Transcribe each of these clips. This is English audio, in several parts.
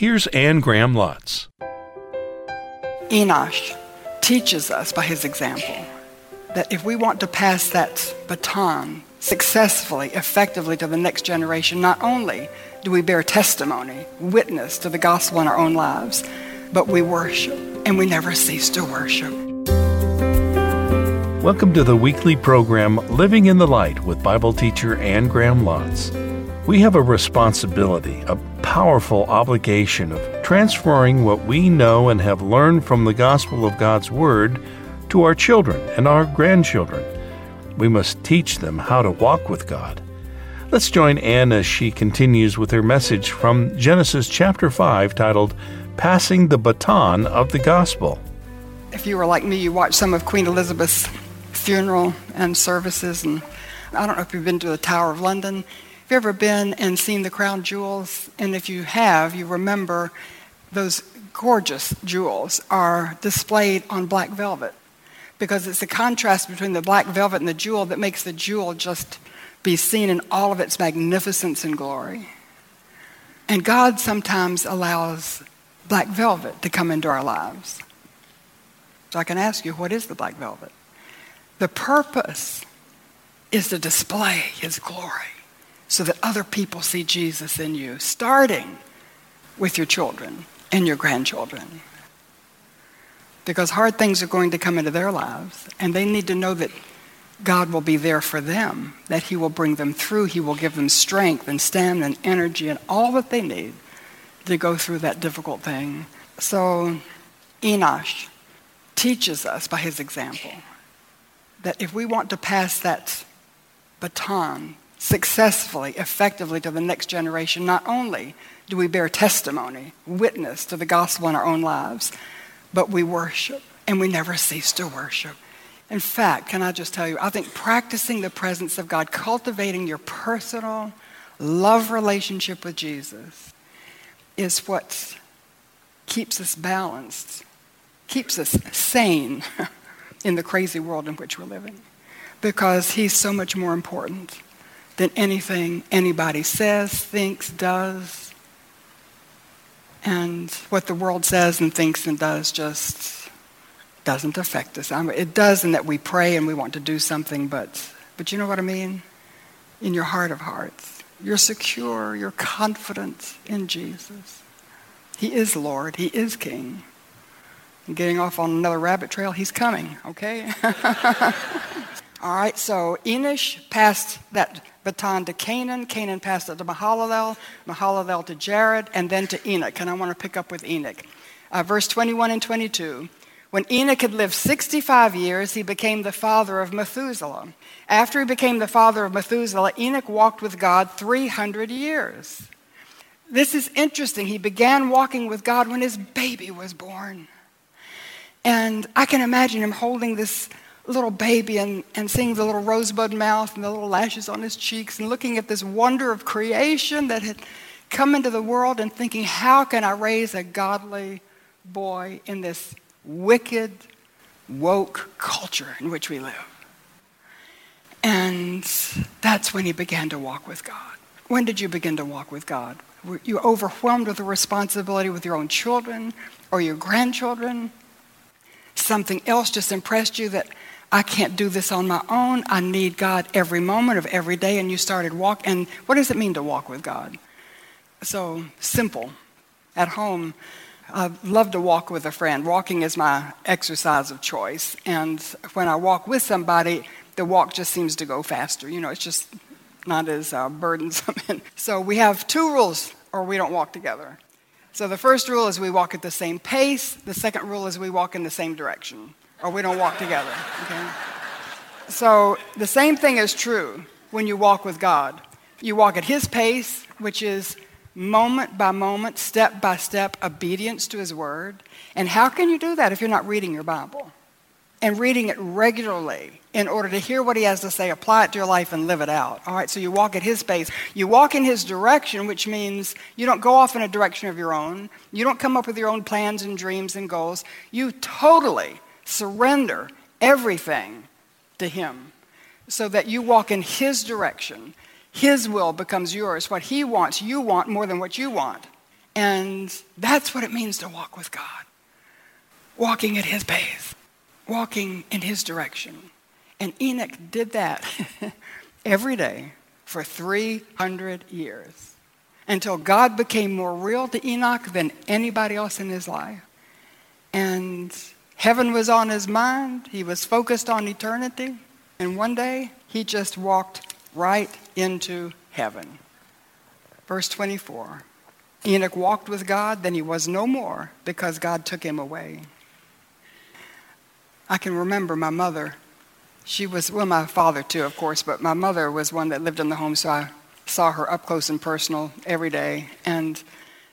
Here's Anne Graham Lotz. Enosh teaches us by his example that if we want to pass that baton successfully, effectively to the next generation, not only do we bear testimony, witness to the gospel in our own lives, but we worship and we never cease to worship. Welcome to the weekly program Living in the Light with Bible teacher Anne Graham Lotz. We have a responsibility, a powerful obligation of transferring what we know and have learned from the gospel of God's Word to our children and our grandchildren. We must teach them how to walk with God. Let's join Anne as she continues with her message from Genesis chapter 5 titled Passing the Baton of the Gospel. If you were like me, you watched some of Queen Elizabeth's funeral and services, and I don't know if you've been to the Tower of London. You ever been and seen the crown jewels? And if you have, you remember those gorgeous jewels are displayed on black velvet because it's the contrast between the black velvet and the jewel that makes the jewel just be seen in all of its magnificence and glory. And God sometimes allows black velvet to come into our lives. So I can ask you, what is the black velvet? The purpose is to display His glory so that other people see Jesus in you, starting with your children and your grandchildren because hard things are going to come into their lives, and they need to know that God will be there for them, that He will bring them through, He will give them strength and stamina and energy and all that they need to go through that difficult thing. So, Enosh teaches us by his example that if we want to pass that baton successfully, effectively to the next generation, not only do we bear testimony, witness to the gospel in our own lives, but we worship and we never cease to worship. In fact, can I just tell you, I think practicing the presence of God, cultivating your personal love relationship with Jesus is what keeps us balanced, keeps us sane in the crazy world in which we're living. Because He's so much more important than anything anybody says, thinks, does, and what the world says and thinks and does just doesn't affect us. It does in that we pray and we want to do something, but, but you know what I mean? In your heart of hearts, you're secure, you're confident in Jesus. He is Lord, He is King. And getting off on another rabbit trail, He's coming, okay? All right, so Enosh passed that baton to Kenan. Kenan passed it to Mahalalel, Mahalalel to Jared, and then to Enoch. And I want to pick up with Enoch. Uh, verse 21 and 22. When Enoch had lived 65 years, he became the father of Methuselah. After he became the father of Methuselah, Enoch walked with God 300 years. This is interesting. He began walking with God when his baby was born. And I can imagine him holding this little baby and, and seeing the little rosebud mouth and the little lashes on his cheeks and looking at this wonder of creation that had come into the world and thinking, how can I raise a godly boy in this wicked, woke culture in which we live? And that's when he began to walk with God. When did you begin to walk with God? Were you overwhelmed with the responsibility with your own children or your grandchildren? Something else just impressed you that I can't do this on my own. I need God every moment of every day. And you started walk. And what does it mean to walk with God? So simple. At home, I love to walk with a friend. Walking is my exercise of choice. And when I walk with somebody, the walk just seems to go faster. You know, it's just not as uh, burdensome. so we have two rules, or we don't walk together. So the first rule is we walk at the same pace. The second rule is we walk in the same direction or we don't walk together. Okay? So the same thing is true when you walk with God. You walk at His pace, which is moment by moment, step by step obedience to His Word. And how can you do that if you're not reading your Bible? And reading it regularly in order to hear what He has to say, apply it to your life, and live it out. All right, so you walk at His pace. You walk in His direction, which means you don't go off in a direction of your own. You don't come up with your own plans and dreams and goals. You totally surrender everything to Him so that you walk in His direction. His will becomes yours. What He wants, you want more than what you want. And that's what it means to walk with God. Walking at his pace, walking in his direction. And Enoch did that every day for 300 years until God became more real to Enoch than anybody else in his life. And heaven was on his mind, he was focused on eternity. And one day, he just walked right into heaven. Verse 24 Enoch walked with God, then he was no more because God took him away. I can remember my mother. She was, well, my father too, of course, but my mother was one that lived in the home, so I saw her up close and personal every day. And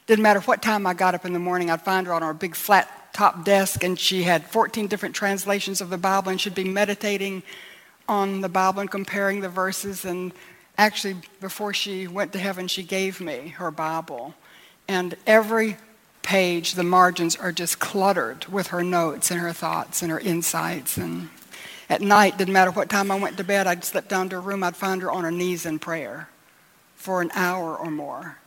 didn't matter what time I got up in the morning, I'd find her on our big flat top desk, and she had 14 different translations of the Bible, and she'd be meditating on the Bible and comparing the verses. And actually, before she went to heaven, she gave me her Bible. And every page, the margins are just cluttered with her notes and her thoughts and her insights. And at night, didn't matter what time I went to bed, I'd slip down to her room, I'd find her on her knees in prayer for an hour or more.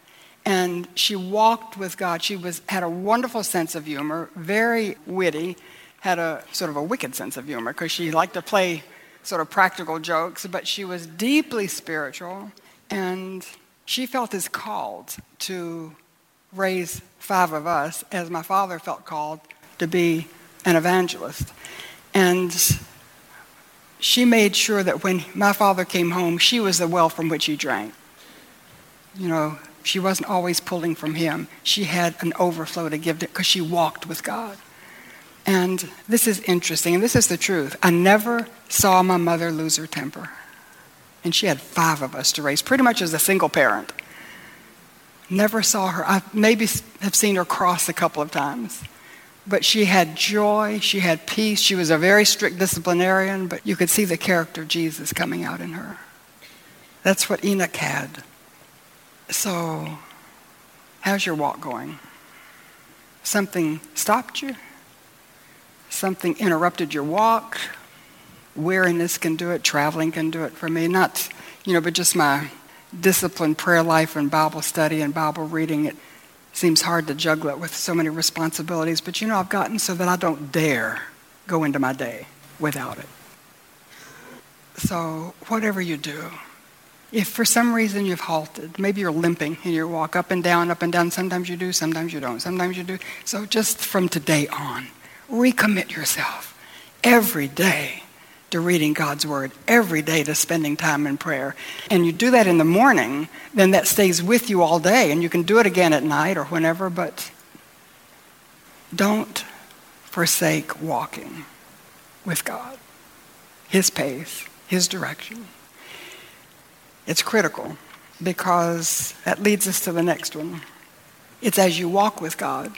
And she walked with God. She was, had a wonderful sense of humor, very witty, had a sort of a wicked sense of humor because she liked to play sort of practical jokes, but she was deeply spiritual and she felt as called to raise five of us as my father felt called to be an evangelist. And she made sure that when my father came home, she was the well from which he drank. You know, she wasn't always pulling from him. She had an overflow to give because she walked with God. And this is interesting, and this is the truth. I never saw my mother lose her temper. And she had five of us to raise, pretty much as a single parent. Never saw her. I maybe have seen her cross a couple of times. But she had joy, she had peace. She was a very strict disciplinarian, but you could see the character of Jesus coming out in her. That's what Enoch had. So, how's your walk going? Something stopped you? Something interrupted your walk? Weariness can do it, traveling can do it for me. Not, you know, but just my disciplined prayer life and Bible study and Bible reading. It seems hard to juggle it with so many responsibilities, but you know, I've gotten so that I don't dare go into my day without it. So, whatever you do, if for some reason you've halted, maybe you're limping in your walk up and down, up and down, sometimes you do, sometimes you don't, sometimes you do. So, just from today on, recommit yourself every day to reading God's Word, every day to spending time in prayer. And you do that in the morning, then that stays with you all day. And you can do it again at night or whenever, but don't forsake walking with God, His pace, His direction. It's critical because that leads us to the next one. It's as you walk with God,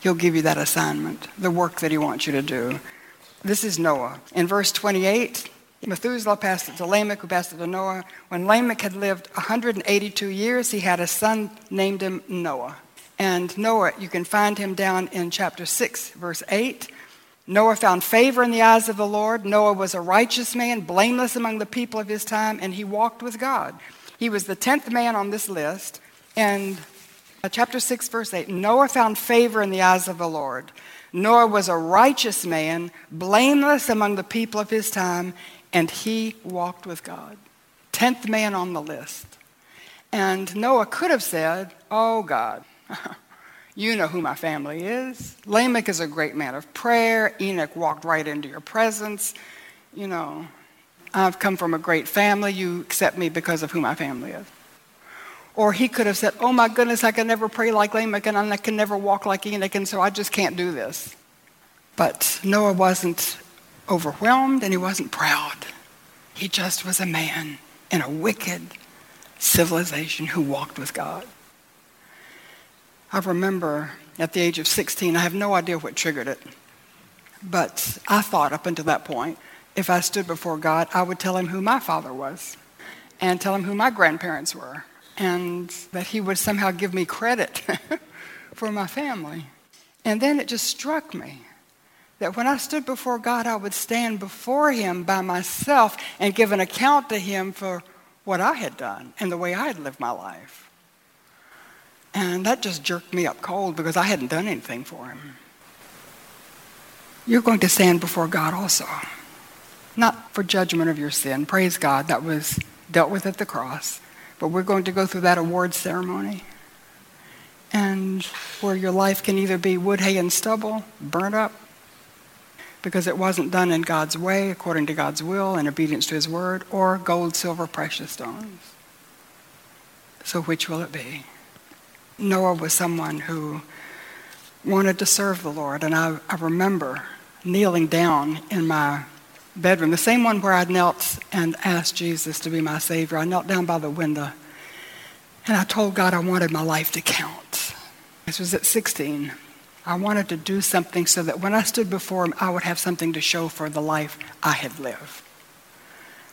He'll give you that assignment, the work that He wants you to do. This is Noah. In verse 28, Methuselah passed it to Lamech, who passed it to Noah. When Lamech had lived 182 years, he had a son named him Noah. And Noah, you can find him down in chapter 6, verse 8. Noah found favor in the eyes of the Lord. Noah was a righteous man, blameless among the people of his time, and he walked with God. He was the 10th man on this list. And uh, chapter 6, verse 8 Noah found favor in the eyes of the Lord. Noah was a righteous man, blameless among the people of his time, and he walked with God. Tenth man on the list. And Noah could have said, Oh God, you know who my family is. Lamech is a great man of prayer. Enoch walked right into your presence. You know, I've come from a great family. You accept me because of who my family is. Or he could have said, Oh my goodness, I can never pray like Lamech and I can never walk like Enoch, and so I just can't do this. But Noah wasn't overwhelmed and he wasn't proud. He just was a man in a wicked civilization who walked with God. I remember at the age of 16, I have no idea what triggered it, but I thought up until that point, if I stood before God, I would tell him who my father was and tell him who my grandparents were and that he would somehow give me credit for my family. And then it just struck me that when I stood before God, I would stand before him by myself and give an account to him for what I had done and the way I had lived my life. And that just jerked me up cold because I hadn't done anything for him. You're going to stand before God also. Not for judgment of your sin. Praise God, that was dealt with at the cross. But we're going to go through that award ceremony. And where your life can either be wood, hay, and stubble, burnt up, because it wasn't done in God's way, according to God's will, in obedience to his word, or gold, silver, precious stones. So which will it be? Noah was someone who wanted to serve the Lord, and I, I remember kneeling down in my bedroom, the same one where I knelt and asked Jesus to be my Savior. I knelt down by the window, and I told God I wanted my life to count. This was at 16. I wanted to do something so that when I stood before him, I would have something to show for the life I had lived.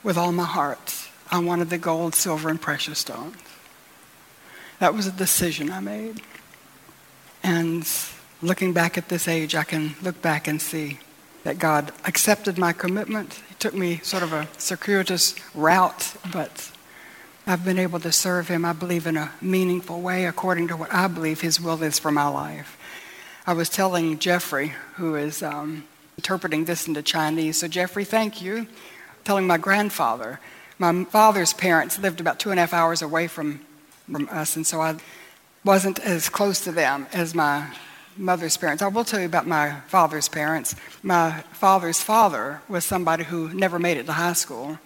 With all my heart, I wanted the gold, silver, and precious stones. That was a decision I made. And looking back at this age, I can look back and see that God accepted my commitment. He took me sort of a circuitous route, but I've been able to serve Him, I believe, in a meaningful way according to what I believe His will is for my life. I was telling Jeffrey, who is um, interpreting this into Chinese, so Jeffrey, thank you. Telling my grandfather. My father's parents lived about two and a half hours away from, from us, and so I wasn't as close to them as my mother's parents. I will tell you about my father's parents. My father's father was somebody who never made it to high school,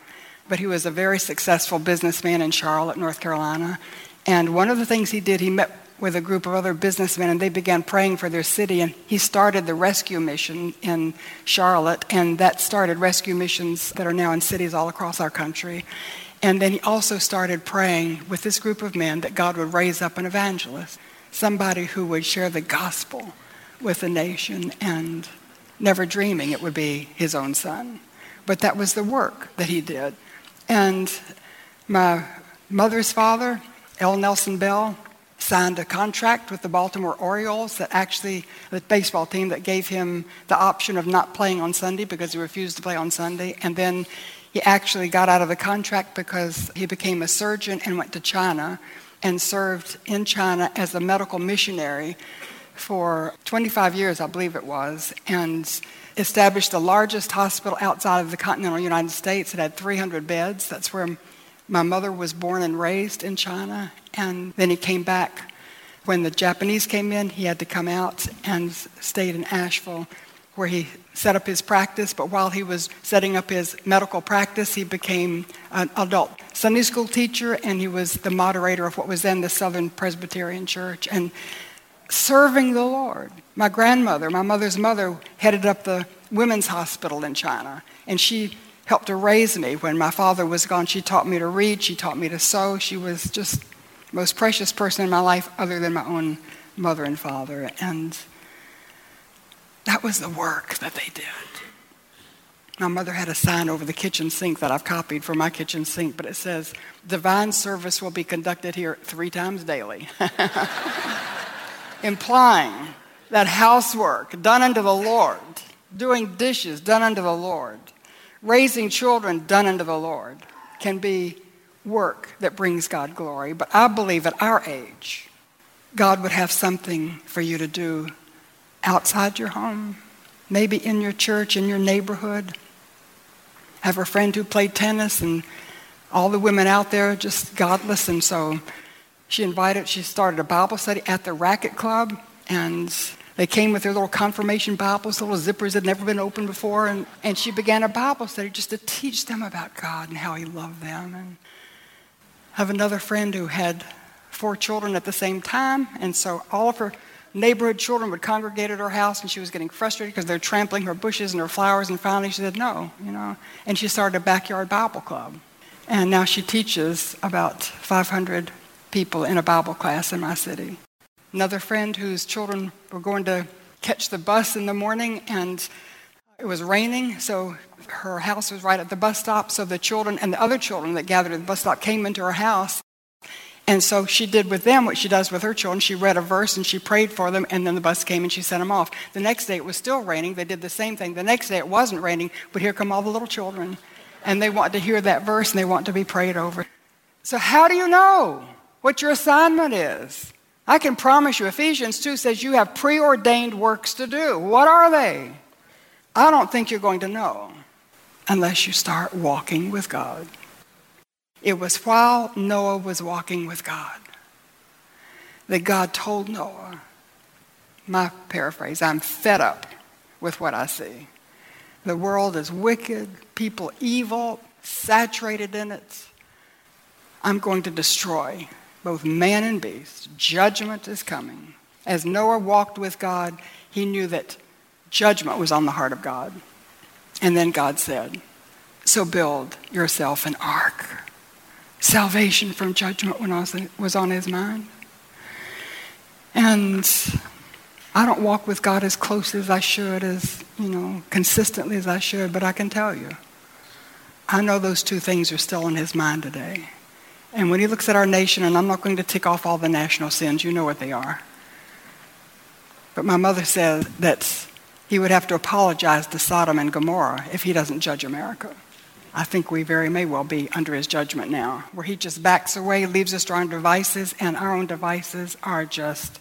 but he was a very successful businessman in Charlotte, North Carolina. And one of the things he did, he met with a group of other businessmen and they began praying for their city and he started the rescue mission in charlotte and that started rescue missions that are now in cities all across our country and then he also started praying with this group of men that god would raise up an evangelist somebody who would share the gospel with the nation and never dreaming it would be his own son. But that was the work that he did. And my mother's father l. Nelson bell signed a contract with the Baltimore Orioles that actually, the baseball team that gave him the option of not playing on Sunday because he refused to play on Sunday. And then he actually got out of the contract because he became a surgeon and went to China and served in China as a medical missionary for 25 years, I believe it was, and established the largest hospital outside of the continental United States. It had 300 beds. That's where my mother was born and raised in China, and then he came back. When the Japanese came in, he had to come out and stayed in Asheville, where he set up his practice. But while he was setting up his medical practice, he became an adult Sunday school teacher, and he was the moderator of what was then the Southern Presbyterian Church. And serving the Lord. My grandmother, my mother's mother, headed up the women's hospital in China, and she helped to raise me. When my father was gone, she taught me to read, she taught me to sew. She was just the most precious person in my life other than my own mother and father. And that was the work that they did. My mother had a sign over the kitchen sink that I've copied for my kitchen sink, but it says, Divine service will be conducted here three times daily. Implying that housework done unto the Lord, doing dishes done unto the Lord, raising children done unto the Lord can be work that brings God glory. But I believe at our age, God would have something for you to do outside your home, maybe in your church, in your neighborhood. have a friend who played tennis, and all the women out there just godless, and so she invited, she started a Bible study at the Racket Club, and they came with their little confirmation Bibles, little zippers that had never been opened before, and, and she began a Bible study just to teach them about God and how He loved them. And I have another friend who had four children at the same time, and so all of her neighborhood children would congregate at her house, and she was getting frustrated because they're trampling her bushes and her flowers, and finally she said, No, you know, and she started a backyard Bible club. And now she teaches about 500 people in a Bible class in my city another friend whose children were going to catch the bus in the morning and it was raining, so her house was right at the bus stop. So the children and the other children that gathered at the bus stop came into her house. And so she did with them what she does with her children. She read a verse and she prayed for them, and then the bus came and she sent them off. The next day it was still raining. They did the same thing. The next day it wasn't raining, but here come all the little children. And they want to hear that verse and they want to be prayed over. So, how do you know what your assignment is? I can promise you, Ephesians 2 says you have preordained works to do. What are they? I don't think you're going to know unless you start walking with God. It was while Noah was walking with God that God told Noah, my paraphrase, I'm fed up with what I see. The world is wicked, people evil, saturated in it. I'm going to destroy both man and beast. Judgment is coming. As Noah walked with God, he knew that judgment was on the heart of God. And then God said, So build yourself an ark. Salvation from judgment when I was was on his mind. And I don't walk with God as close as I should, as, you know, consistently as I should, but I can tell you, I know those two things are still in his mind today. And when he looks at our nation, and I'm not going to tick off all the national sins, you know what they are. But my mother said that he would have to apologize to Sodom and Gomorrah if he doesn't judge America. I think we very may well be under his judgment now, where he just backs away, leaves us to our own devices, and our own devices are just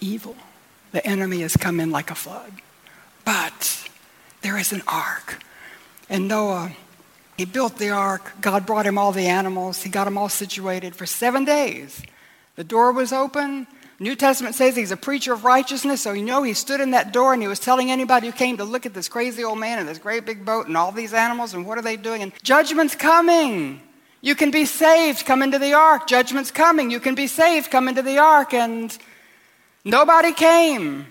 evil. The enemy has come in like a flood. But there is an ark. And Noah, he built the ark. God brought him all the animals. He got them all situated for seven days. The door was open. New Testament says he's a preacher of righteousness, so you know he stood in that door and he was telling anybody who came to look at this crazy old man and this great big boat and all these animals and what are they doing? And judgment's coming. You can be saved, come into the ark. Judgment's coming. You can be saved, come into the ark. And nobody came.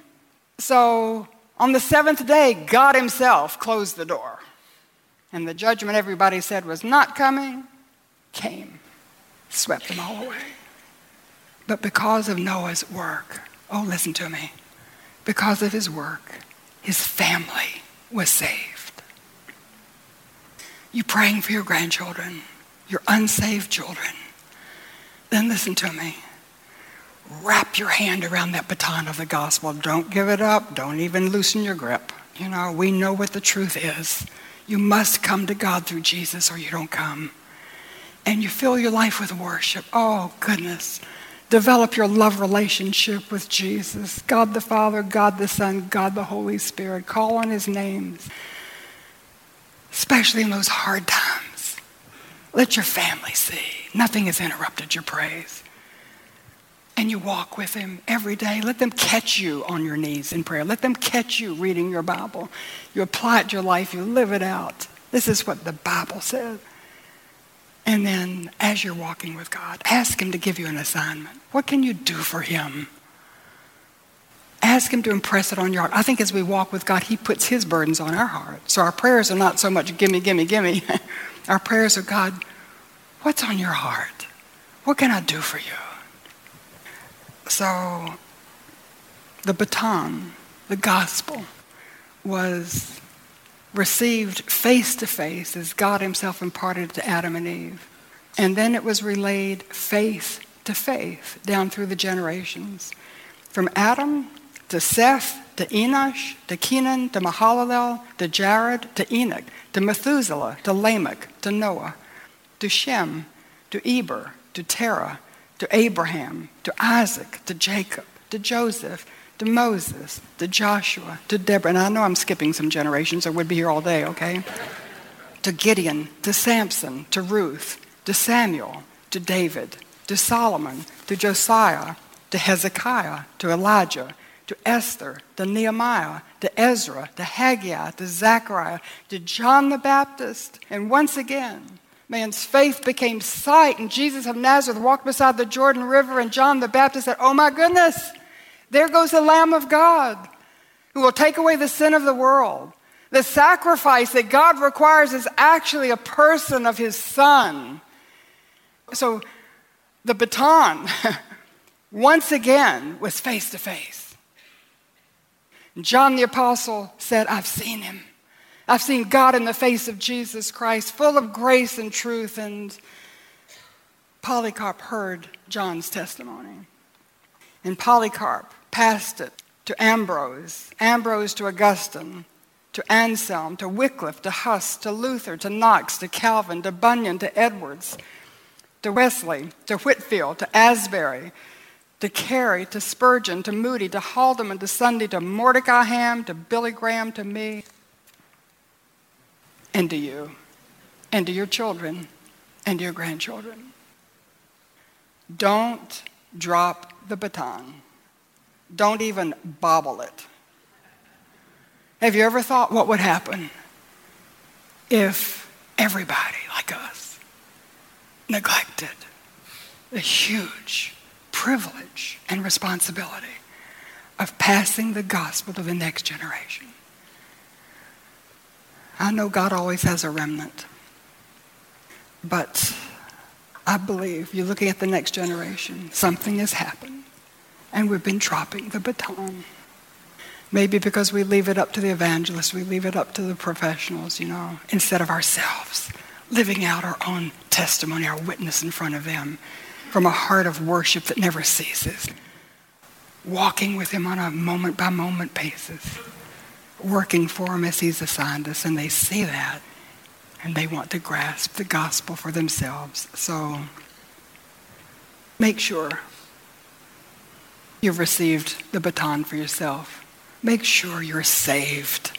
So on the seventh day, God Himself closed the door. And the judgment everybody said was not coming came, swept them all away. But because of Noah's work, oh, listen to me, because of his work, his family was saved. You praying for your grandchildren, your unsaved children, then listen to me. Wrap your hand around that baton of the gospel. Don't give it up. Don't even loosen your grip. You know, we know what the truth is. You must come to God through Jesus or you don't come. And you fill your life with worship. Oh, goodness. Develop your love relationship with Jesus, God the Father, God the Son, God the Holy Spirit. Call on his names, especially in those hard times. Let your family see. Nothing has interrupted your praise. And you walk with him every day. Let them catch you on your knees in prayer. Let them catch you reading your Bible. You apply it to your life, you live it out. This is what the Bible says. And then, as you're walking with God, ask Him to give you an assignment. What can you do for Him? Ask Him to impress it on your heart. I think as we walk with God, He puts His burdens on our heart. So our prayers are not so much gimme, gimme, gimme. our prayers are God, what's on your heart? What can I do for you? So, the baton, the gospel, was received face to face as God Himself imparted to Adam and Eve. And then it was relayed faith to faith down through the generations. From Adam to Seth to Enosh to Kenan to Mahalalel to Jared to Enoch to Methuselah to Lamech to Noah to Shem to Eber to Terah to Abraham to Isaac to Jacob to Joseph to Moses, to Joshua, to Deborah. And I know I'm skipping some generations, I would be here all day, okay? to Gideon, to Samson, to Ruth, to Samuel, to David, to Solomon, to Josiah, to Hezekiah, to Elijah, to Esther, to Nehemiah, to Ezra, to Haggai, to Zechariah, to John the Baptist. And once again, man's faith became sight, and Jesus of Nazareth walked beside the Jordan River, and John the Baptist said, Oh my goodness, there goes the Lamb of God who will take away the sin of the world. The sacrifice that God requires is actually a person of his son. So the baton, once again, was face to face. John the Apostle said, I've seen him. I've seen God in the face of Jesus Christ, full of grace and truth. And Polycarp heard John's testimony. And Polycarp passed it to Ambrose, Ambrose to Augustine, to Anselm, to Wycliffe, to Huss, to Luther, to Knox, to Calvin, to Bunyan, to Edwards, to Wesley, to Whitefield, to Asbury, to Carey, to Spurgeon, to Moody, to Haldeman, to Sunday, to Mordecai Ham, to Billy Graham, to me, and to you, and to your children, and your grandchildren. Don't drop the baton. Don't even bobble it. Have you ever thought what would happen if everybody like us neglected the huge privilege and responsibility of passing the gospel to the next generation? I know God always has a remnant, but I believe you're looking at the next generation. Something has happened, and we've been dropping the baton. Maybe because we leave it up to the evangelists, we leave it up to the professionals, you know, instead of ourselves, living out our own testimony, our witness in front of them from a heart of worship that never ceases, walking with Him on a moment by moment basis, working for Him as He's assigned us, and they see that and they want to grasp the gospel for themselves. So make sure you've received the baton for yourself. Make sure you're saved.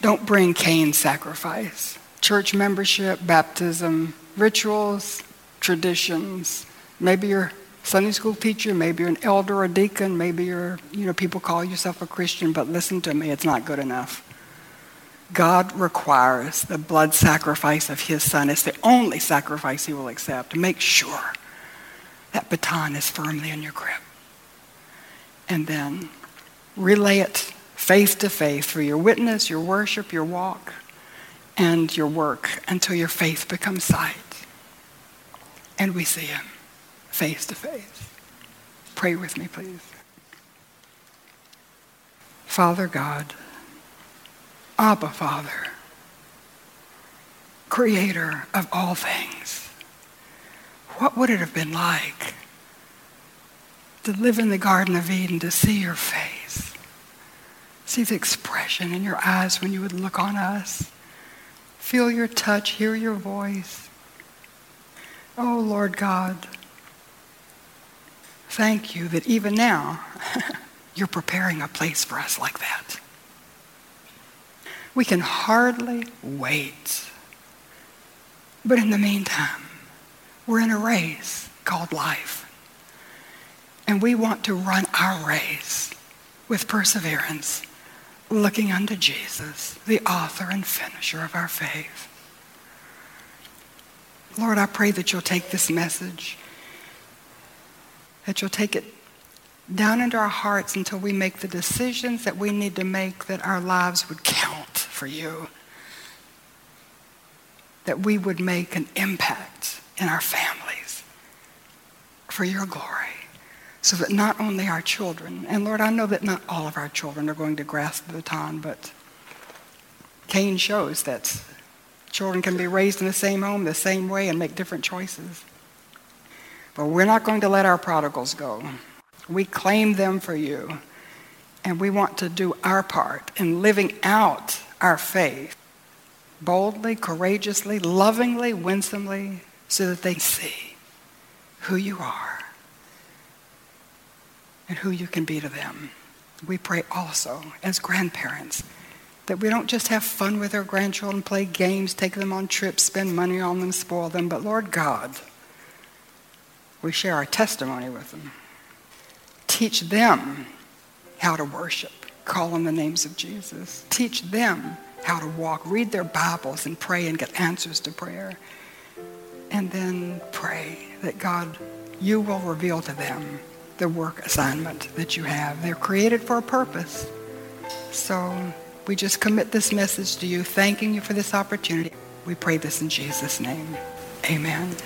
Don't bring Cain's sacrifice. Church membership, baptism, rituals, traditions. Maybe you're Sunday school teacher, maybe you're an elder or deacon, maybe you're, you know, people call yourself a Christian, but listen to me, it's not good enough. God requires the blood sacrifice of his son. It's the only sacrifice he will accept. Make sure that baton is firmly in your grip. And then relay it faith to faith through your witness, your worship, your walk, and your work until your faith becomes sight. And we see him face to face. Pray with me, please. Father God, Abba, Father, creator of all things. What would it have been like to live in the Garden of Eden, to see your face, see the expression in your eyes when you would look on us, feel your touch, hear your voice? Oh, Lord God, thank you that even now you're preparing a place for us like that. We can hardly wait. But in the meantime, we're in a race called life. And we want to run our race with perseverance, looking unto Jesus, the author and finisher of our faith. Lord, I pray that you'll take this message, that you'll take it down into our hearts until we make the decisions that we need to make that our lives would count for you. That we would make an impact in our families for your glory. So that not only our children, and Lord, I know that not all of our children are going to grasp the baton, but Cain shows that children can be raised in the same home, the same way, and make different choices. But we're not going to let our prodigals go. We claim them for you. And we want to do our part in living out our faith boldly, courageously, lovingly, winsomely, so that they see who you are and who you can be to them. We pray also as grandparents that we don't just have fun with our grandchildren, play games, take them on trips, spend money on them, spoil them, but Lord God, we share our testimony with them. Teach them how to worship call on the names of Jesus. Teach them how to walk. Read their Bibles and pray and get answers to prayer. And then pray that God, you will reveal to them the work assignment that you have. They're created for a purpose. So we just commit this message to you, thanking you for this opportunity. We pray this in Jesus' name. Amen.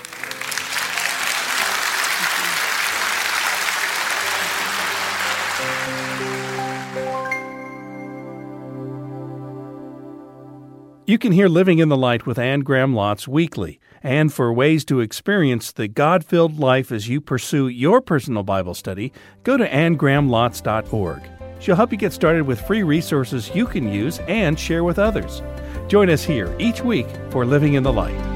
You can hear Living in the Light with Anne Graham Lotz weekly. And for ways to experience the God filled life as you pursue your personal Bible study, go to annegrahamlotz.org. She'll help you get started with free resources you can use and share with others. Join us here each week for Living in the Light.